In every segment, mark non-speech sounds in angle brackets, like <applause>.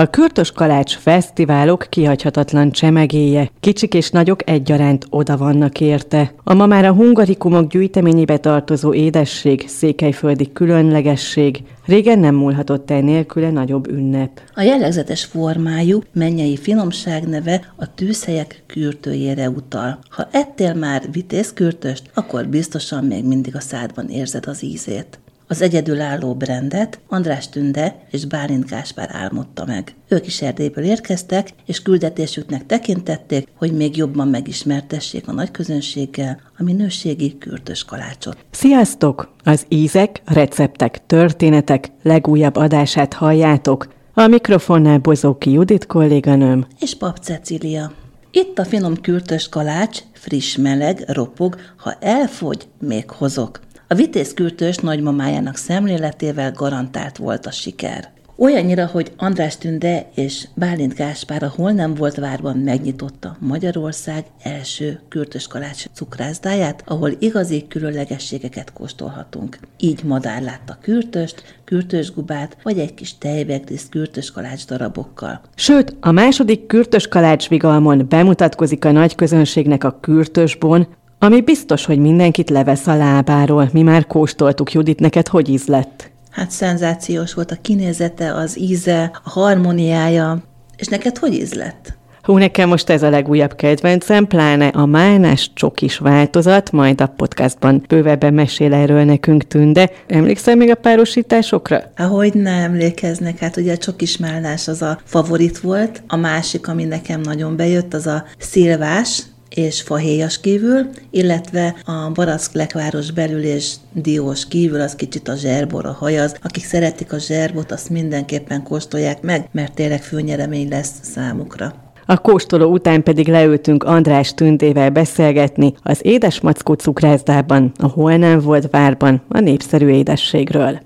A Kürtös Kalács Fesztiválok kihagyhatatlan csemegéje. Kicsik és nagyok egyaránt oda vannak érte. A ma már a hungarikumok gyűjteményébe tartozó édesség, székelyföldi különlegesség, régen nem múlhatott el nélküle nagyobb ünnep. A jellegzetes formájú, mennyei finomság neve a tűzhelyek kürtőjére utal. Ha ettél már vitézkürtöst, akkor biztosan még mindig a szádban érzed az ízét. Az egyedülálló brendet András Tünde és Bálint Gáspár álmodta meg. Ők is Erdélyből érkeztek, és küldetésüknek tekintették, hogy még jobban megismertessék a nagy közönséggel a minőségi kürtös kalácsot. Sziasztok! Az ízek, receptek, történetek legújabb adását halljátok. A mikrofonnál Bozóki Judit kolléganőm. És Pap Cecília. Itt a finom kürtös kalács, friss meleg, ropog, ha elfogy, még hozok. A vitézkürtős nagymamájának szemléletével garantált volt a siker. Olyannyira, hogy András Tünde és Bálint Gáspár a Hol nem volt várban megnyitotta Magyarország első kürtös kalács cukrászdáját, ahol igazi különlegességeket kóstolhatunk. Így madár látta kürtöst, kürtösgubát, vagy egy kis tejbegdiszt kürtös kalács darabokkal. Sőt, a második kürtös kalács vigalmon bemutatkozik a nagy közönségnek a kürtösbon, ami biztos, hogy mindenkit levesz a lábáról. Mi már kóstoltuk, Judit, neked hogy íz lett? Hát szenzációs volt a kinézete, az íze, a harmóniája. És neked hogy íz lett? Hú, nekem most ez a legújabb kedvencem, pláne a málnás csokis változat, majd a podcastban bővebben mesél erről nekünk Tünde. Emlékszel még a párosításokra? Ahogy nem emlékeznek, hát ugye a csokis málnás az a favorit volt, a másik, ami nekem nagyon bejött, az a szilvás, és fahéjas kívül, illetve a barack lekváros belül és diós kívül az kicsit a zserbor, a hajaz. Akik szeretik a zserbot, azt mindenképpen kóstolják meg, mert tényleg főnyeremény lesz számukra. A kóstoló után pedig leültünk András Tündével beszélgetni az Édesmackó cukrászdában, a Hol nem volt várban, a népszerű édességről.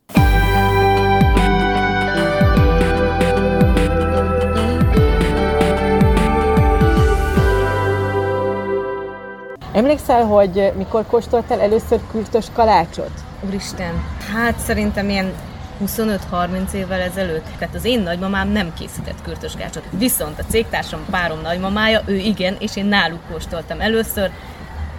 Emlékszel, hogy mikor kóstoltál először kürtös kalácsot? Úristen, hát szerintem ilyen 25-30 évvel ezelőtt. Tehát az én nagymamám nem készített kürtöskácsot. Viszont a cégtársam párom nagymamája, ő igen, és én náluk kóstoltam először,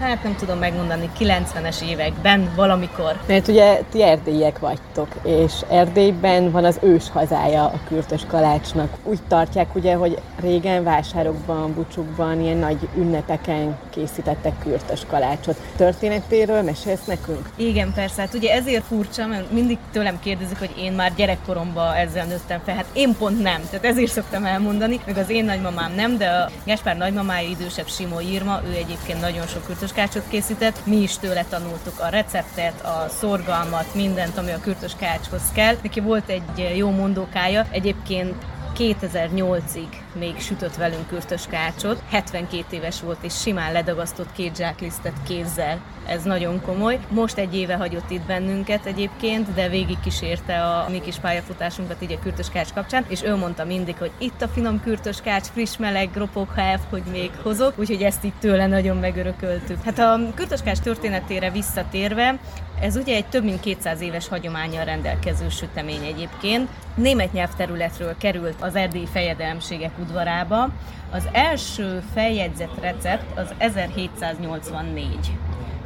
hát nem tudom megmondani, 90-es években valamikor. Mert ugye ti erdélyiek vagytok, és Erdélyben van az ős hazája a kürtös kalácsnak. Úgy tartják ugye, hogy régen vásárokban, bucsukban, ilyen nagy ünnepeken készítettek kürtös kalácsot. Történetéről mesélsz nekünk? Igen, persze. Hát ugye ezért furcsa, mert mindig tőlem kérdezik, hogy én már gyerekkoromban ezzel nőttem fel. Hát én pont nem. Tehát ezért szoktam elmondani, meg az én nagymamám nem, de a Gáspár nagymamája idősebb Simó Írma, ő egyébként nagyon sok kürtös kürtöskácsot készített, mi is tőle tanultuk a receptet, a szorgalmat, mindent, ami a kürtöskácshoz kell. Neki volt egy jó mondókája, egyébként 2008-ig még sütött velünk kürtös kácsot. 72 éves volt, és simán ledagasztott két zsáklisztet kézzel. Ez nagyon komoly. Most egy éve hagyott itt bennünket egyébként, de végig kísérte a mi kis pályafutásunkat így a kürtös kács kapcsán, és ő mondta mindig, hogy itt a finom kürtös kács, friss meleg, ropog, el, hogy még hozok, úgyhogy ezt itt tőle nagyon megörököltük. Hát a kürtös kács történetére visszatérve, ez ugye egy több mint 200 éves hagyományjal rendelkező sütemény egyébként. Német nyelvterületről került az erdélyi fejedelemségek udvarába. Az első feljegyzett recept az 1784.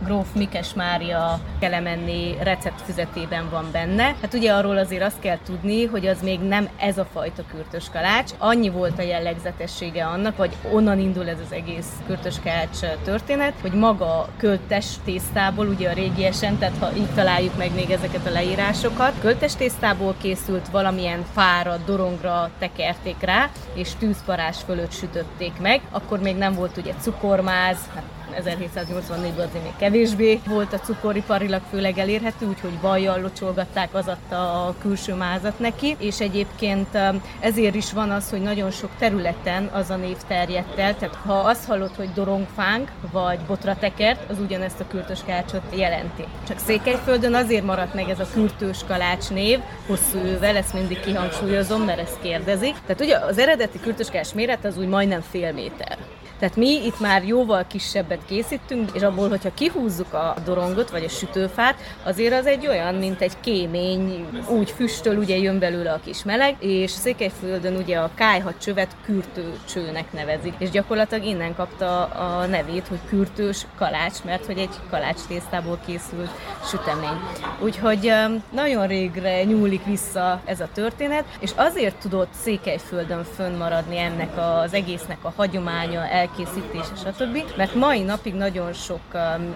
Gróf Mikes Mária Kelemenni receptfüzetében van benne. Hát ugye arról azért azt kell tudni, hogy az még nem ez a fajta kürtös kalács. Annyi volt a jellegzetessége annak, vagy onnan indul ez az egész kürtös kalács történet, hogy maga költes tésztából, ugye a régiesen, tehát ha így találjuk meg még ezeket a leírásokat, költes tésztából készült valamilyen fára, dorongra tekerték rá, és tűzparás fölött sütötték meg. Akkor még nem volt ugye cukormáz, hát 1784-ben azért még kevésbé volt a cukoriparilag főleg elérhető, úgyhogy vajjal locsolgatták, az adta a külső mázat neki, és egyébként um, ezért is van az, hogy nagyon sok területen az a név terjedt el, tehát ha azt hallod, hogy dorongfánk vagy botratekert, az ugyanezt a kürtös kalácsot jelenti. Csak Székelyföldön azért maradt meg ez a kürtős kalács név, hosszú ővel, ezt mindig kihangsúlyozom, mert ezt kérdezik. Tehát ugye az eredeti kürtös kalács méret az úgy majdnem fél méter. Tehát mi itt már jóval kisebbet készítünk, és abból, hogyha kihúzzuk a dorongot, vagy a sütőfát, azért az egy olyan, mint egy kémény, úgy füstöl, ugye jön belőle a kis meleg, és Székelyföldön ugye a kájha csövet kürtőcsőnek nevezik, és gyakorlatilag innen kapta a nevét, hogy kürtős kalács, mert hogy egy kalács tésztából készült sütemény. Úgyhogy nagyon régre nyúlik vissza ez a történet, és azért tudott Székelyföldön fönnmaradni ennek az egésznek a hagyománya, elkészítése, stb. Mert mai napig nagyon sok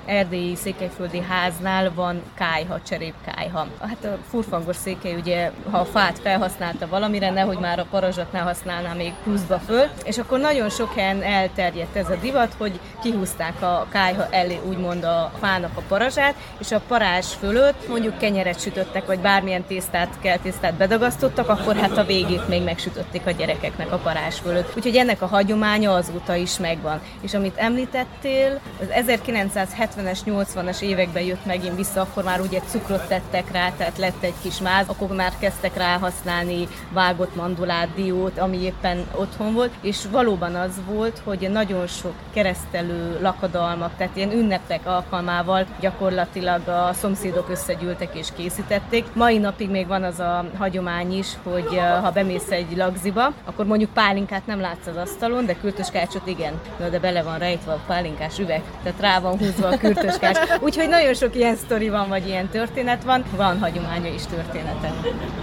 erdélyi székelyföldi háznál van kájha, cserépkájha. Hát a furfangos székely ugye, ha a fát felhasználta valamire, nehogy már a parazsat ne használná még pluszba föl, és akkor nagyon sok helyen elterjedt ez a divat, hogy kihúzták a kájha elé úgymond a fának a parazsát, és a parázs fölött mondjuk kenyeret sütöttek, vagy bármilyen tésztát, kell tésztát bedagasztottak, akkor hát a végét még megsütötték a gyerekeknek a parázs fölött. Úgyhogy ennek a hagyománya azóta is megvan. És amit említettél, az 1970-es, 80-as években jött megint vissza, akkor már ugye cukrot tettek rá, tehát lett egy kis máz, akkor már kezdtek rá használni vágott mandulát, diót, ami éppen otthon volt, és valóban az volt, hogy nagyon sok keresztelő lakadalmak, tehát ilyen ünnepek alkalmával gyakorlatilag a szomszédok összegyűltek és készítették. Mai napig még van az a hagyomány is, hogy eh, ha bemész egy lagziba, akkor mondjuk pálinkát nem látsz az asztalon, de kürtöskácsot igen. Na, de bele van rejtve a pálinkás üveg, tehát rá van húzva a kürtöskács. Úgyhogy nagyon sok ilyen sztori van, vagy ilyen történet van, van hagyománya is története.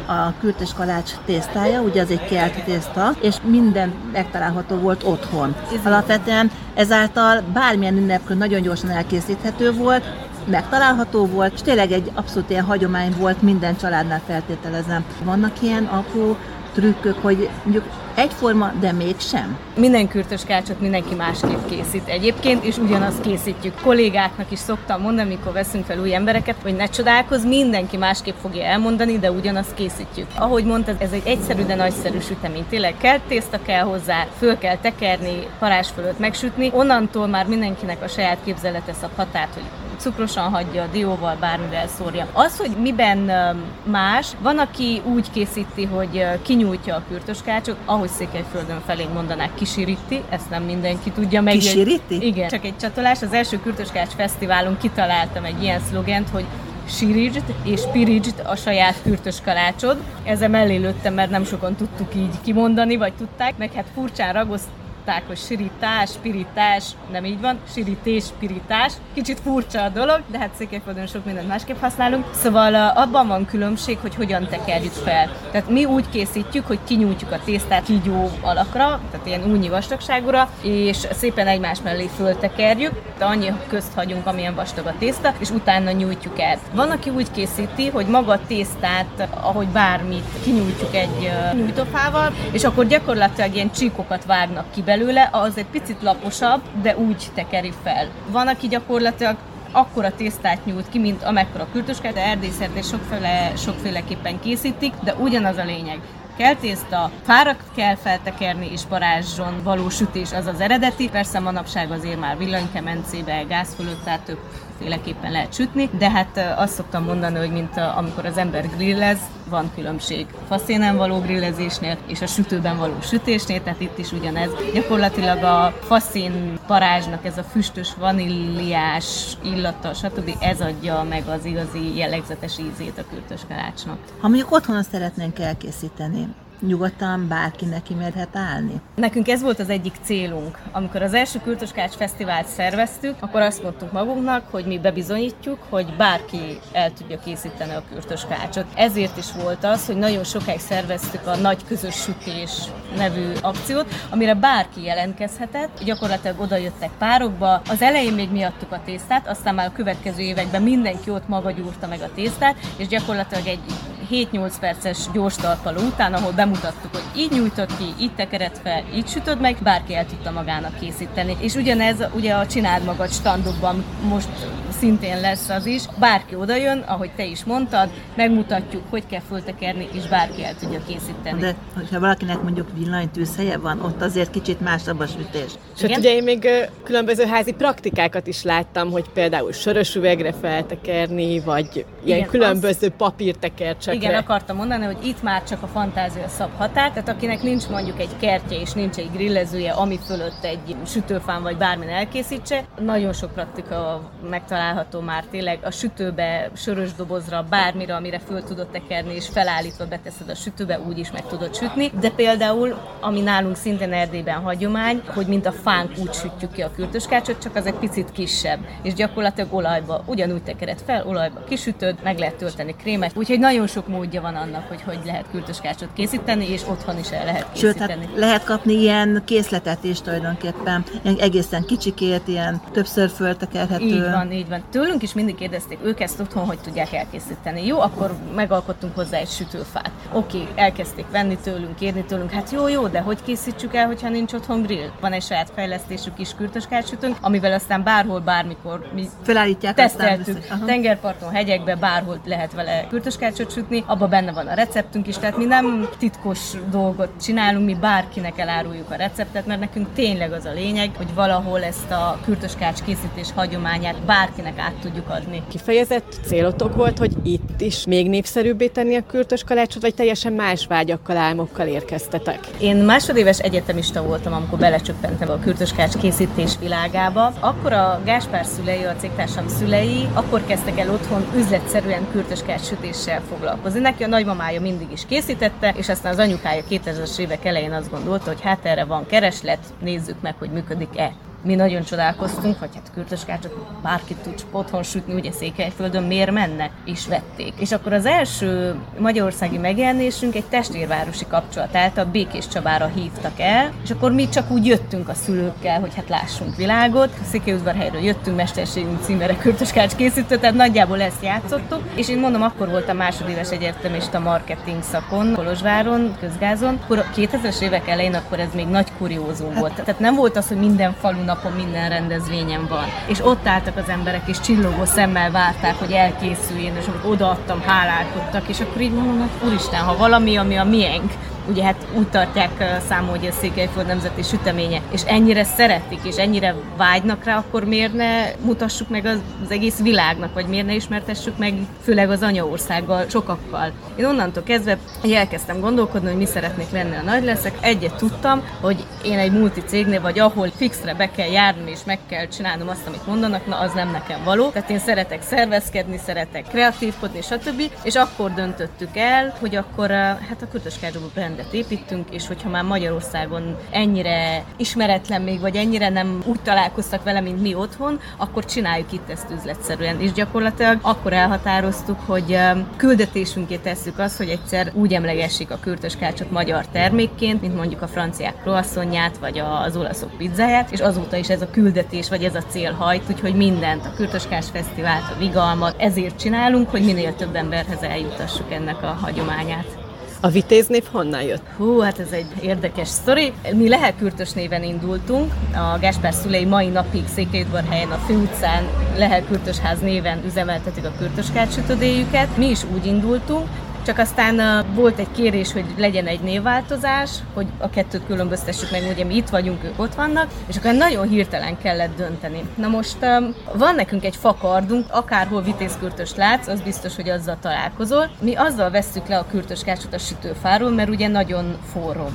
A kürtös kalács tésztája, ugye az egy kelt tészta, és minden megtalálható volt otthon. Alapvetően ezáltal bármilyen ünnepkör nagyon gyorsan elkészíthető volt, megtalálható volt, és tényleg egy abszolút ilyen hagyomány volt minden családnál feltételezem. Vannak ilyen apró trükkök, hogy mondjuk egyforma, de mégsem. Minden kürtös kácsot mindenki másképp készít egyébként, és ugyanazt készítjük. Kollégáknak is szoktam mondani, amikor veszünk fel új embereket, hogy ne csodálkozz, mindenki másképp fogja elmondani, de ugyanazt készítjük. Ahogy mondtad, ez egy egyszerű, de nagyszerű sütemény. Tényleg kell tészta kell hozzá, föl kell tekerni, parás fölött megsütni. Onnantól már mindenkinek a saját képzelete szab határt, hogy cukrosan hagyja, dióval, bármivel szórja. Az, hogy miben más, van, aki úgy készíti, hogy kinyújtja a kürtöskácsot, ahogy Székelyföldön felé mondanák, kisiríti, ezt nem mindenki tudja meg. Kisiríti? Igen, csak egy csatolás. Az első kürtöskács fesztiválon kitaláltam egy ilyen szlogent, hogy sírítsd és pirítsd a saját kürtös kalácsod. Ezzel mellé lőttem, mert nem sokan tudtuk így kimondani, vagy tudták, meg hát furcsán ragoszt mondták, hogy sirítás, spiritás, nem így van, sirítés, spiritás. Kicsit furcsa a dolog, de hát Székelyföldön sok mindent másképp használunk. Szóval abban van különbség, hogy hogyan tekerjük fel. Tehát mi úgy készítjük, hogy kinyújtjuk a tésztát kígyó alakra, tehát ilyen únyi vastagságúra, és szépen egymás mellé föltekerjük, de annyi közt hagyunk, amilyen vastag a tészta, és utána nyújtjuk el. Van, aki úgy készíti, hogy maga a tésztát, ahogy bármit kinyújtjuk egy nyújtófával, és akkor gyakorlatilag ilyen csíkokat vágnak ki belőle, belőle, az egy picit laposabb, de úgy tekeri fel. Van, aki gyakorlatilag akkora tésztát nyújt ki, mint amekkora kürtösket, de erdészert és sokféle, sokféleképpen készítik, de ugyanaz a lényeg kell tészta, fárak kell feltekerni, és parázson való sütés az az eredeti. Persze manapság azért már villanykemencébe, gáz fölött, tehát több féleképpen lehet sütni, de hát azt szoktam mondani, hogy mint amikor az ember grillez, van különbség faszénen való grillezésnél és a sütőben való sütésnél, tehát itt is ugyanez. Gyakorlatilag a faszén parázsnak ez a füstös, vaníliás illata, stb. ez adja meg az igazi jellegzetes ízét a kürtös kalácsnak. Ha mondjuk otthon azt szeretnénk elkészíteni, nyugodtan bárki neki merhet állni. Nekünk ez volt az egyik célunk. Amikor az első Kürtöskács Fesztivált szerveztük, akkor azt mondtuk magunknak, hogy mi bebizonyítjuk, hogy bárki el tudja készíteni a kürtöskácsot. Ezért is volt az, hogy nagyon sokáig szerveztük a Nagy Közös Sütés nevű akciót, amire bárki jelentkezhetett, gyakorlatilag oda jöttek párokba. Az elején még miattuk a tésztát, aztán már a következő években mindenki ott maga gyúrta meg a tésztát, és gyakorlatilag egy 7-8 perces gyors talpaló után, ahol bemutattuk, hogy így nyújtott ki, így tekered fel, így sütöd meg, bárki el tudta magának készíteni. És ugyanez ugye a csináld magad standokban most szintén lesz az is. Bárki odajön, ahogy te is mondtad, megmutatjuk, hogy kell föltekerni, és bárki el tudja készíteni. De ha valakinek mondjuk villanytűzhelye van, ott azért kicsit másabb a sütés. Sőt, ugye én még különböző házi praktikákat is láttam, hogy például sörös üvegre feltekerni, vagy ilyen Igen, különböző az... papírtekercsek igen, akartam mondani, hogy itt már csak a fantázia szab határ, tehát akinek nincs mondjuk egy kertje és nincs egy grillezője, ami fölött egy sütőfán vagy bármin elkészítse, nagyon sok praktika megtalálható már tényleg a sütőbe, sörös dobozra, bármire, amire föl tudod tekerni, és felállítva beteszed a sütőbe, úgy is meg tudod sütni. De például, ami nálunk szintén Erdélyben hagyomány, hogy mint a fánk úgy sütjük ki a kürtöskácsot, csak az egy picit kisebb, és gyakorlatilag olajba ugyanúgy tekered fel, olajba kisütöd, meg lehet tölteni krémet. Úgyhogy nagyon sok módja van annak, hogy hogy lehet kürtöskácsot készíteni, és otthon is el lehet készíteni. Sőt, hát lehet kapni ilyen készletet is tulajdonképpen, egészen kicsikét, ilyen többször föltekerhető. Így van, így van. Tőlünk is mindig kérdezték, ők ezt otthon hogy tudják elkészíteni. Jó, akkor megalkottunk hozzá egy sütőfát. Oké, okay, elkezdték venni tőlünk, kérni tőlünk, hát jó, jó, de hogy készítsük el, hogyha nincs otthon grill? Van egy saját fejlesztésű kis kürtöskárcsütőnk, amivel aztán bárhol, bármikor mi felállítják, teszteltük. Tengerparton, hegyekbe, bárhol lehet vele kürtöskárcsot sütni, abban benne van a receptünk is, tehát mi nem titkos dolgot csinálunk, mi bárkinek eláruljuk a receptet, mert nekünk tényleg az a lényeg, hogy valahol ezt a kürtöskárcs készítés hagyományát bárkinek át tudjuk adni. Kifejezett célotok volt, hogy itt is még népszerűbbé tenni a kürtös kalácsot, vagy teljesen más vágyakkal, álmokkal érkeztetek? Én másodéves egyetemista voltam, amikor belecsöppentem a kürtöskács készítés világába. Akkor a Gáspár szülei, a cégtársam szülei, akkor kezdtek el otthon üzletszerűen kürtöskács sütéssel foglalkozni. Neki a nagymamája mindig is készítette, és aztán az anyukája 2000-es évek elején azt gondolta, hogy hát erre van kereslet, nézzük meg, hogy működik-e mi nagyon csodálkoztunk, hogy hát kürtöskácsot bárki tud otthon sütni, ugye Székelyföldön miért menne, és vették. És akkor az első magyarországi megjelenésünk egy testvérvárosi kapcsolat által Békés Csabára hívtak el, és akkor mi csak úgy jöttünk a szülőkkel, hogy hát lássunk világot. A Székelyudvarhelyről jöttünk, mesterségünk címere kürtöskács készítő, tehát nagyjából ezt játszottuk. És én mondom, akkor voltam másodéves egyetemista marketing szakon, Kolozsváron, közgázon. Akkor a 2000-es évek elején akkor ez még nagy kuriózum volt. Tehát nem volt az, hogy minden falun napon minden rendezvényen van. És ott álltak az emberek, és csillogó szemmel várták, hogy elkészüljön, és amikor odaadtam, hálálkodtak, és akkor így mondom, hogy úristen, ha valami, ami a miénk, ugye hát úgy tartják számon, hogy a Székelyföld nemzeti süteménye, és ennyire szeretik, és ennyire vágynak rá, akkor miért ne mutassuk meg az, az egész világnak, vagy miért ne ismertessük meg, főleg az anyaországgal, sokakkal. Én onnantól kezdve elkezdtem gondolkodni, hogy mi szeretnék lenni a nagy leszek. Egyet tudtam, hogy én egy multi cégnél, vagy ahol fixre be kell járni, és meg kell csinálnom azt, amit mondanak, na az nem nekem való. Tehát én szeretek szervezkedni, szeretek kreatívkodni, stb. És akkor döntöttük el, hogy akkor hát a Kötöskárgyóba rendet építünk, és hogyha már Magyarországon ennyire ismeretlen még, vagy ennyire nem úgy találkoztak vele, mint mi otthon, akkor csináljuk itt ezt üzletszerűen. És gyakorlatilag akkor elhatároztuk, hogy küldetésünké tesszük azt, hogy egyszer úgy emlegessük a kürtöskácsot magyar termékként, mint mondjuk a franciák croissantját, vagy az olaszok pizzáját, és azóta is ez a küldetés, vagy ez a cél hajt, úgyhogy mindent, a kürtöskás fesztivált, a vigalmat, ezért csinálunk, hogy minél több emberhez eljutassuk ennek a hagyományát. A vitéznév honnan jött? Hú, hát ez egy érdekes sztori. Mi Lehel-Kürtös néven indultunk. A Gáspár szülei mai napig helyen a főutcán Lehel-Kürtösház néven üzemeltetik a kürtöskárcsütödéjüket. Mi is úgy indultunk, csak aztán volt egy kérés, hogy legyen egy névváltozás, hogy a kettőt különböztessük meg, ugye mi itt vagyunk, ők ott vannak, és akkor nagyon hirtelen kellett dönteni. Na most van nekünk egy fakardunk, akárhol vitézkürtöst látsz, az biztos, hogy azzal találkozol. Mi azzal vesszük le a kürtöskácsot a sütőfáról, mert ugye nagyon forró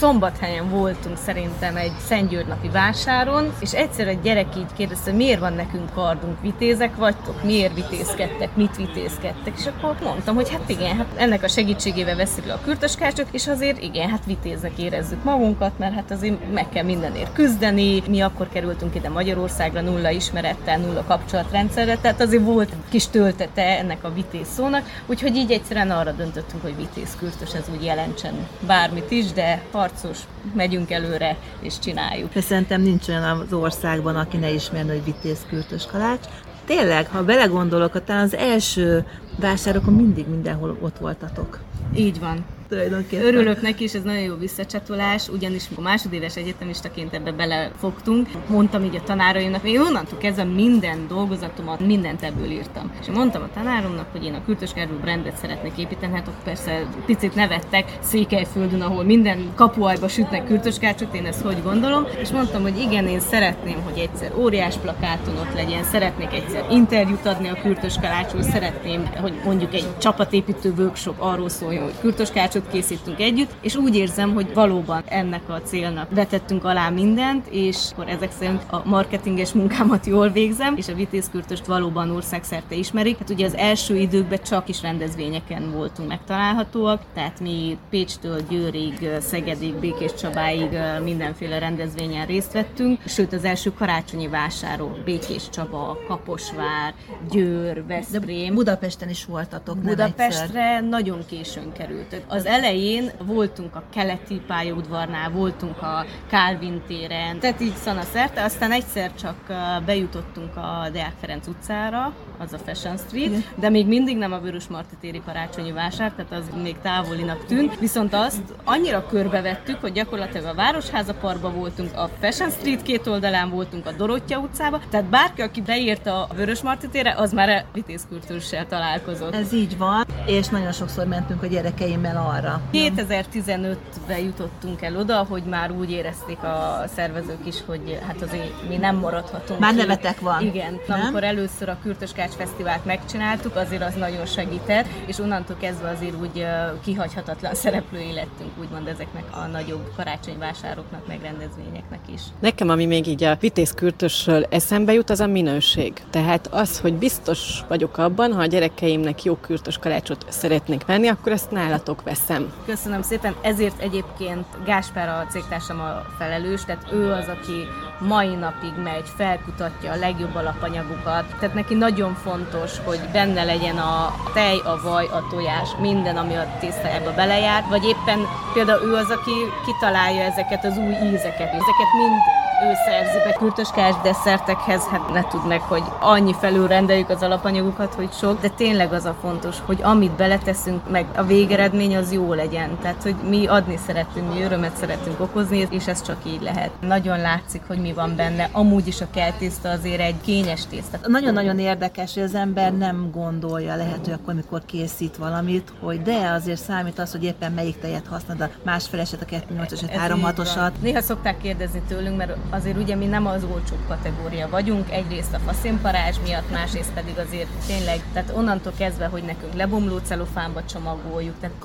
szombathelyen voltunk szerintem egy Szentgyőrnapi vásáron, és egyszer egy gyerek így kérdezte, miért van nekünk kardunk, vitézek vagytok, miért vitézkedtek, mit vitézkedtek, és akkor mondtam, hogy hát igen, hát ennek a segítségével veszük le a kürtöskácsot, és azért igen, hát vitéznek érezzük magunkat, mert hát azért meg kell mindenért küzdeni. Mi akkor kerültünk ide Magyarországra nulla ismerettel, nulla kapcsolatrendszerre, tehát azért volt kis töltete ennek a vitéz szónak, úgyhogy így egyszerűen arra döntöttünk, hogy vitéz kürtös, ez úgy jelentsen bármit is, de harcos, megyünk előre és csináljuk. De szerintem nincs olyan az országban, aki ne ismerne, hogy vitéz kürtös kalács. Tényleg, ha belegondolok, talán az első vásárokon mindig mindenhol ott voltatok. Így van. Tulajdonképpen. Örülök neki, és ez nagyon jó visszacsatolás, ugyanis a másodéves egyetemistaként ebbe belefogtunk. Mondtam így a tanáraimnak, én onnantól kezdve minden dolgozatomat, mindent ebből írtam. És mondtam a tanáromnak, hogy én a Kürtöskerül brandet szeretnék építeni, hát ott persze picit nevettek Székelyföldön, ahol minden kapuajba sütnek kürtöskácsot, én ezt hogy gondolom, és mondtam, hogy igen, én szeretném, hogy egyszer óriás plakáton ott legyen, szeretnék egyszer interjút adni a kürtöskácsról, szeretném, hogy mondjuk egy csapatépítő workshop arról szóljon, hogy kürtöskácsot készítünk együtt, és úgy érzem, hogy valóban ennek a célnak vetettünk alá mindent, és akkor ezek szerint a marketinges munkámat jól végzem, és a vitézkürtöst valóban országszerte ismerik. Hát ugye az első időkben csak is rendezvényeken voltunk megtalálhatóak, tehát mi Pécstől Győrig, Szegedig, Békés Csabáig mindenféle rendezvényen részt vettünk, sőt az első karácsonyi vásárok, Békés Csaba, Kaposvár, Győr, Veszprém. Budapesten is voltatok, Budapestre egyszer. nagyon későn került. Az elején voltunk a keleti pályaudvarnál, voltunk a Kálvin téren, tehát így szana szerte, aztán egyszer csak bejutottunk a Deák Ferenc utcára, az a Fashion Street, Igen. de még mindig nem a Vörös Marti téri karácsonyi vásár, tehát az még távolinak tűnt. Viszont azt annyira körbevettük, hogy gyakorlatilag a Városháza Parkba voltunk, a Fashion Street két oldalán voltunk, a Dorottya utcába, tehát bárki, aki beírta a Vörös Marti térre, az már vitézkürtőssel találkozott. Ez így van, és nagyon sokszor mentünk a gyerekeimmel arra. 2015-ben jutottunk el oda, hogy már úgy érezték a szervezők is, hogy hát azért mi nem maradhatunk. Már nevetek van. Igen. Nem? Amikor először a Kürtös Tanács Fesztivált megcsináltuk, azért az nagyon segített, és onnantól kezdve azért úgy kihagyhatatlan <laughs> szereplői lettünk, úgymond ezeknek a nagyobb karácsonyvásároknak, meg rendezvényeknek is. Nekem, ami még így a vitézkürtösről eszembe jut, az a minőség. Tehát az, hogy biztos vagyok abban, ha a gyerekeimnek jó kürtös kalácsot szeretnék venni, akkor ezt nálatok veszem. Köszönöm. Szépen, ezért egyébként Gáspár a cégtársam a felelős, tehát ő az, aki mai napig megy, felkutatja a legjobb alapanyagokat, tehát neki nagyon fontos, hogy benne legyen a tej, a vaj, a tojás, minden, ami a tésztájába belejár, vagy éppen például ő az, aki kitalálja ezeket az új ízeket. Ezeket mind ő szerzi be kürtöskás desszertekhez, hát ne tud meg, hogy annyi felül rendeljük az alapanyagokat, hogy sok, de tényleg az a fontos, hogy amit beleteszünk, meg a végeredmény az jó legyen. Tehát, hogy mi adni szeretünk, mi örömet szeretünk okozni, és ez csak így lehet. Nagyon látszik, hogy mi van benne. Amúgy is a keltészta azért egy kényes tészta. Nagyon-nagyon érdekes, hogy az ember nem gondolja, lehet, hogy akkor, amikor készít valamit, hogy de azért számít az, hogy éppen melyik tejet használod, a másfeleset, a 2.8-asat, 3.6-osat. Néha szokták kérdezni tőlünk, mert azért ugye mi nem az olcsóbb kategória vagyunk, egyrészt a faszínparázs miatt, másrészt pedig azért tényleg, tehát onnantól kezdve, hogy nekünk lebomló celofánba csomagoljuk. Tehát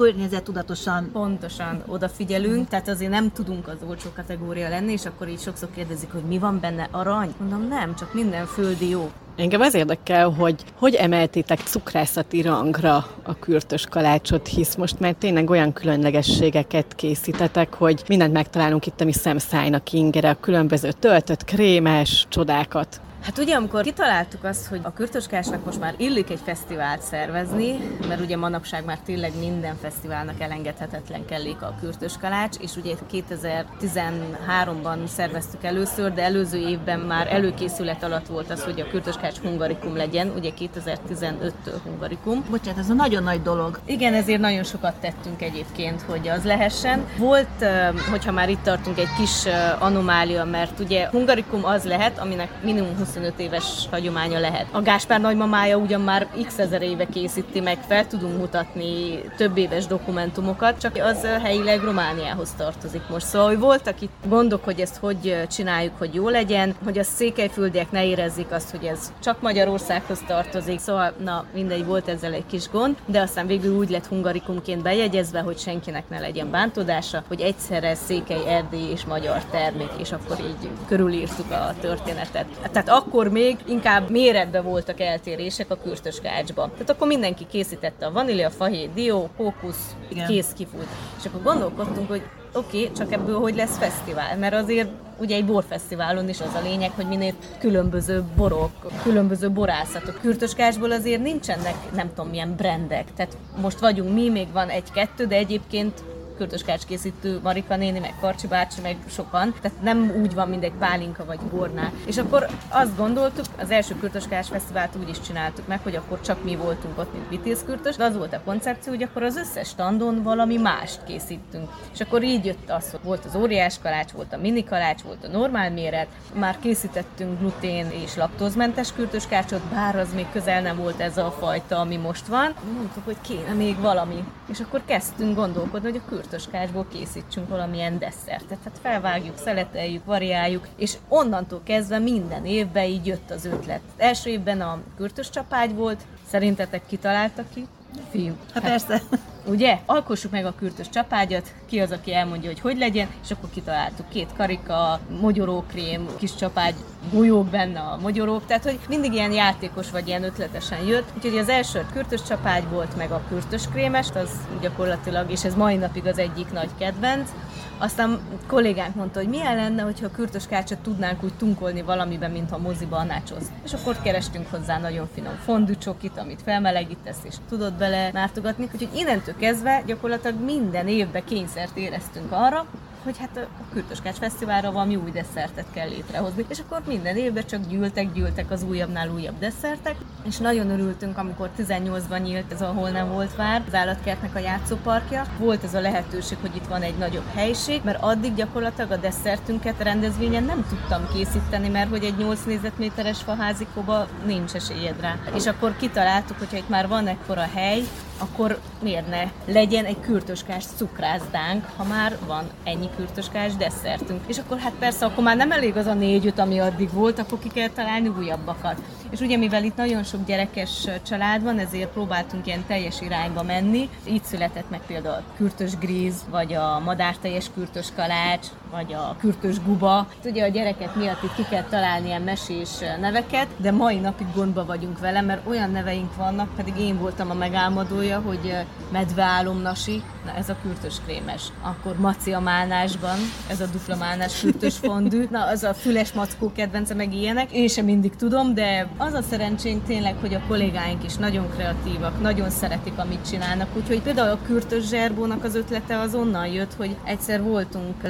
tudatosan. Pontosan odafigyelünk, tehát azért nem tudunk az olcsó kategória lenni, és akkor így sokszor kérdezik, hogy mi van benne, arany? Mondom, nem, csak minden földi jó. Engem az érdekel, hogy hogy emeltétek cukrászati rangra a kürtös kalácsot, hisz most már tényleg olyan különlegességeket készítetek, hogy mindent megtalálunk itt, ami szemszájnak ingere, a különböző töltött, krémes csodákat. Hát ugye, amikor kitaláltuk azt, hogy a Kürtöskásnak most már illik egy fesztivált szervezni, mert ugye manapság már tényleg minden fesztiválnak elengedhetetlen kellék a Kürtöskalács, és ugye 2013-ban szerveztük először, de előző évben már előkészület alatt volt az, hogy a Kürtöskács hungarikum legyen, ugye 2015-től hungarikum. Bocsánat, ez a nagyon nagy dolog. Igen, ezért nagyon sokat tettünk egyébként, hogy az lehessen. Volt, hogyha már itt tartunk, egy kis anomália, mert ugye hungarikum az lehet, aminek minimum 20 25 éves hagyománya lehet. A Gáspár nagymamája ugyan már x ezer éve készíti meg, fel tudunk mutatni több éves dokumentumokat, csak az helyileg Romániához tartozik most. Szóval, hogy voltak itt gondok, hogy ezt hogy csináljuk, hogy jó legyen, hogy a székelyföldiek ne érezzék azt, hogy ez csak Magyarországhoz tartozik. Szóval, na, mindegy, volt ezzel egy kis gond, de aztán végül úgy lett hungarikumként bejegyezve, hogy senkinek ne legyen bántódása, hogy egyszerre székely, erdély és magyar termék, és akkor így körülírtuk a történetet. Tehát akkor még inkább méretben voltak eltérések a kürtös kácsban. Tehát akkor mindenki készítette a vanília, fahé, dió, kókusz, Igen. kész kifújt. És akkor gondolkodtunk, hogy oké, okay, csak ebből hogy lesz fesztivál, mert azért ugye egy borfesztiválon is az a lényeg, hogy minél különböző borok, különböző borászatok. Kürtöskásból azért nincsenek nem tudom milyen brendek, tehát most vagyunk mi, még van egy-kettő, de egyébként kürtöskács készítő Marika néni, meg Karcsi bácsi, meg sokan, tehát nem úgy van, mint egy pálinka vagy bornál. És akkor azt gondoltuk, az első kürtöskács fesztivált úgy is csináltuk meg, hogy akkor csak mi voltunk ott, mint vitézkürtös, de az volt a koncepció, hogy akkor az összes standon valami mást készítünk. És akkor így jött az, hogy volt az óriás kalács, volt a mini kalács, volt a normál méret, már készítettünk glutén és laktózmentes kürtöskácsot, bár az még közel nem volt ez a fajta, ami most van. Mondtuk, hogy kéne még valami. És akkor kezdtünk gondolkodni, hogy a kürtöskácsból készítsünk valamilyen desszertet. Tehát felvágjuk, szeleteljük, variáljuk, és onnantól kezdve minden évben így jött az ötlet. Első évben a kürtös csapágy volt, szerintetek kitalálta ki? Fiú. Hát persze. <laughs> Ugye? Alkossuk meg a kürtös csapágyat, ki az, aki elmondja, hogy hogy legyen, és akkor kitaláltuk két karika, mogyorókrém, kis csapágy, golyók benne a mogyorók, tehát hogy mindig ilyen játékos vagy ilyen ötletesen jött. Úgyhogy az első kürtös csapágy volt, meg a kürtös krémes, az gyakorlatilag, és ez mai napig az egyik nagy kedvenc. Aztán kollégánk mondta, hogy milyen lenne, hogyha a kürtös kácsot tudnánk úgy tunkolni valamiben, mint a moziba a nachos. És akkor kerestünk hozzá nagyon finom fondücsokit, amit felmelegítesz, és tudod bele mártogatni. Úgyhogy innentől kezdve gyakorlatilag minden évben kényszert éreztünk arra, hogy hát a Kürtöskács Fesztiválra valami új desszertet kell létrehozni. És akkor minden évben csak gyűltek, gyűltek az újabbnál újabb desszertek, és nagyon örültünk, amikor 18-ban nyílt ez, ahol nem volt vár, az állatkertnek a játszóparkja. Volt ez a lehetőség, hogy itt van egy nagyobb helység, mert addig gyakorlatilag a desszertünket rendezvényen nem tudtam készíteni, mert hogy egy 8 négyzetméteres faházikóba nincs esélyed rá. És akkor kitaláltuk, hogy itt már van ekkora hely, akkor miért ne legyen egy kürtöskás cukrászdánk, ha már van ennyi kürtöskás desszertünk. És akkor hát persze, akkor már nem elég az a négy ami addig volt, akkor ki kell találni újabbakat. És ugye mivel itt nagyon sok gyerekes család van, ezért próbáltunk ilyen teljes irányba menni. Így született meg például a kürtös gríz, vagy a madárteljes kürtös kalács, vagy a kürtös guba. Ugye a gyerekek miatt itt ki kell találni ilyen mesés neveket, de mai napig gondba vagyunk vele, mert olyan neveink vannak, pedig én voltam a megálmodója, hogy medveálomnasi, na ez a kürtös krémes. Akkor maci a málnásban, ez a dupla málnás kürtös fondű, na az a füles mackó kedvence, meg ilyenek. Én sem mindig tudom, de az a szerencsénk tényleg, hogy a kollégáink is nagyon kreatívak, nagyon szeretik, amit csinálnak. Úgyhogy például a kürtös zserbónak az ötlete az onnan jött, hogy egyszer voltunk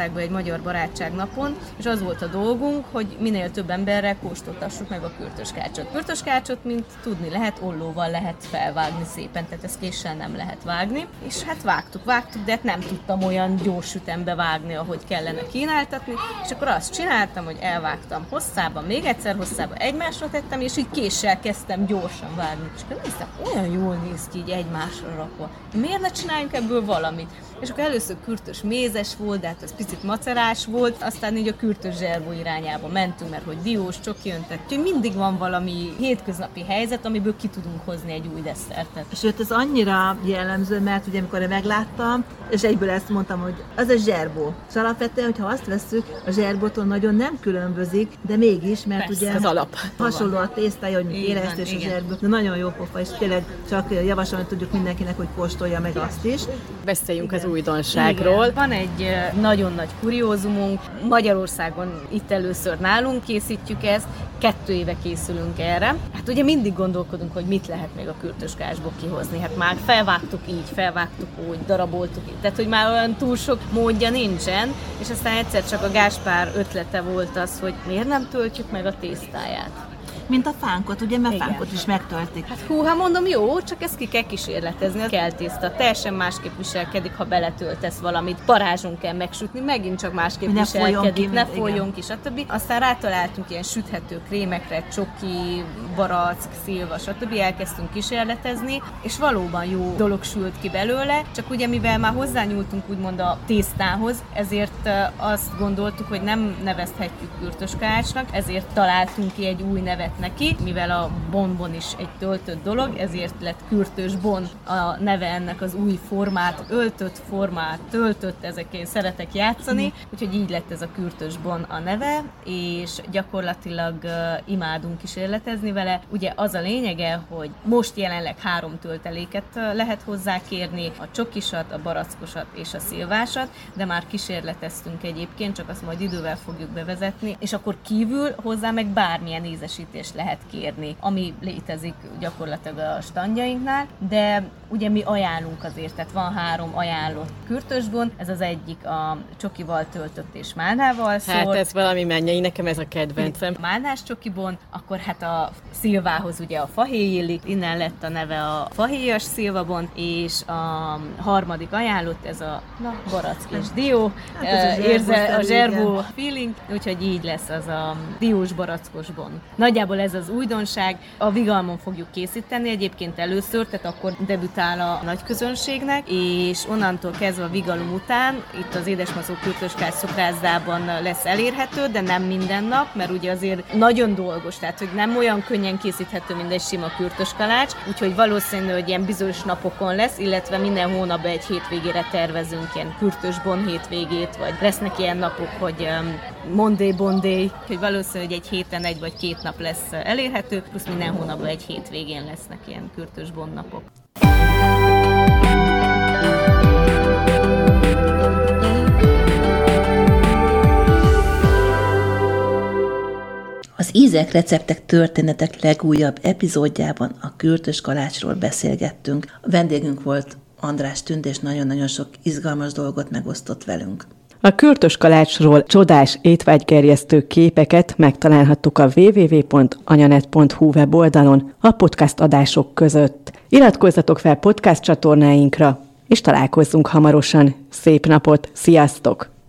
Lengyelországban egy magyar barátság napon, és az volt a dolgunk, hogy minél több emberrel kóstoltassuk meg a kürtöskácsot. Kürtöskácsot, mint tudni lehet, ollóval lehet felvágni szépen, tehát ezt késsel nem lehet vágni. És hát vágtuk, vágtuk, de hát nem tudtam olyan gyors ütembe vágni, ahogy kellene kínáltatni, és akkor azt csináltam, hogy elvágtam hosszába, még egyszer hosszába, egymás egymásra tettem, és így késsel kezdtem gyorsan vágni. És akkor néztem, olyan jól néz ki így egymásra rakva. Miért ne csináljunk ebből valamit? És akkor először kürtös mézes volt, de hát ez picit macerás volt, aztán így a kürtös zserbó irányába mentünk, mert hogy diós, csoki öntet. Úgyhogy mindig van valami hétköznapi helyzet, amiből ki tudunk hozni egy új desszertet. Sőt, ez annyira jellemző, mert ugye amikor megláttam, és egyből ezt mondtam, hogy az a zserbó. És alapvetően, hogyha azt veszük, a zserbótól nagyon nem különbözik, de mégis, mert Persze, ugye az alap. hasonló a tésztája, hogy éreszt van, és a zserbó. De nagyon jó pofa, és tényleg csak javasolni tudjuk mindenkinek, hogy kóstolja meg azt is. Beszéljünk az Igen. újdonságról. Igen. Van egy eh, nagyon nagy kuriózumunk, Magyarországon itt először nálunk készítjük ezt, kettő éve készülünk erre. Hát ugye mindig gondolkodunk, hogy mit lehet még a kürtöskásból kihozni. Hát már felvágtuk így, felvágtuk úgy, daraboltuk így. Tehát, hogy már olyan túl sok módja nincsen, és aztán egyszer csak a Gáspár ötlete volt az, hogy miért nem töltjük meg a tésztáját. Mint a fánkot, ugye, mert Igen. fánkot is megtöltik. Hát hú, hát mondom, jó, csak ezt ki kell kísérletezni. A kell tészta teljesen másképp viselkedik, ha beletöltesz valamit. Parázson kell megsütni, megint csak másképp Ne folyjon viselkedik, ki, ne folyjon ki, stb. Aztán rátaláltunk ilyen süthető krémekre, csoki, barack, szilva, stb. Elkezdtünk kísérletezni, és valóban jó dolog sült ki belőle, csak ugye mivel már hozzányúltunk úgymond a tésztához, ezért azt gondoltuk, hogy nem nevezhetjük kürtöskácsnak, ezért találtunk ki egy új nevet neki, mivel a bonbon is egy töltött dolog, ezért lett kürtös bon a neve ennek az új formát, öltött formát, töltött, ezekkel szeretek játszani, úgyhogy így lett ez a kürtös bon a neve, és gyakorlatilag imádunk kísérletezni vele. Ugye az a lényege, hogy most jelenleg három tölteléket lehet hozzá kérni, a csokisat, a barackosat és a szilvásat, de már kísérleteztünk egyébként, csak azt majd idővel fogjuk bevezetni, és akkor kívül hozzá meg bármilyen ízesítés is lehet kérni, ami létezik gyakorlatilag a standjainknál, de ugye mi ajánlunk azért, tehát van három ajánlott kürtösbon, ez az egyik a csokival töltött és málnával szólt. Hát ez valami mennyei, nekem ez a kedvencem. <laughs> Málnás csokibon, akkor hát a szilvához ugye a fahéj illik, innen lett a neve a fahéjas szilvabon, és a harmadik ajánlott ez a na, barack és dió, hát a zserbó feeling, úgyhogy így lesz az a diós barackos bon. Nagyjából ez az újdonság, a vigalmon fogjuk készíteni egyébként először, tehát akkor debütál a nagy közönségnek, és onnantól kezdve a vigalom után itt az Édesmazó kürtöskás szokrázdában lesz elérhető, de nem minden nap, mert ugye azért nagyon dolgos, tehát hogy nem olyan könnyen készíthető, mint egy sima kürtös kalács, úgyhogy valószínű, hogy ilyen bizonyos napokon lesz, illetve minden hónapban egy hétvégére tervezünk ilyen kürtös bon hétvégét, vagy lesznek ilyen napok, hogy Monday Bonday, hogy valószínű, hogy egy héten egy vagy két nap lesz elérhető, plusz minden hónapban egy hétvégén lesznek ilyen kürtös bon napok. Az Ízek, Receptek, Történetek legújabb epizódjában a kürtös kalácsról beszélgettünk. A vendégünk volt András Tünd, és nagyon-nagyon sok izgalmas dolgot megosztott velünk. A kürtös kalácsról csodás étvágygerjesztő képeket megtalálhattuk a www.anyanet.hu weboldalon a podcast adások között. Iratkozzatok fel podcast csatornáinkra, és találkozzunk hamarosan. Szép napot, sziasztok!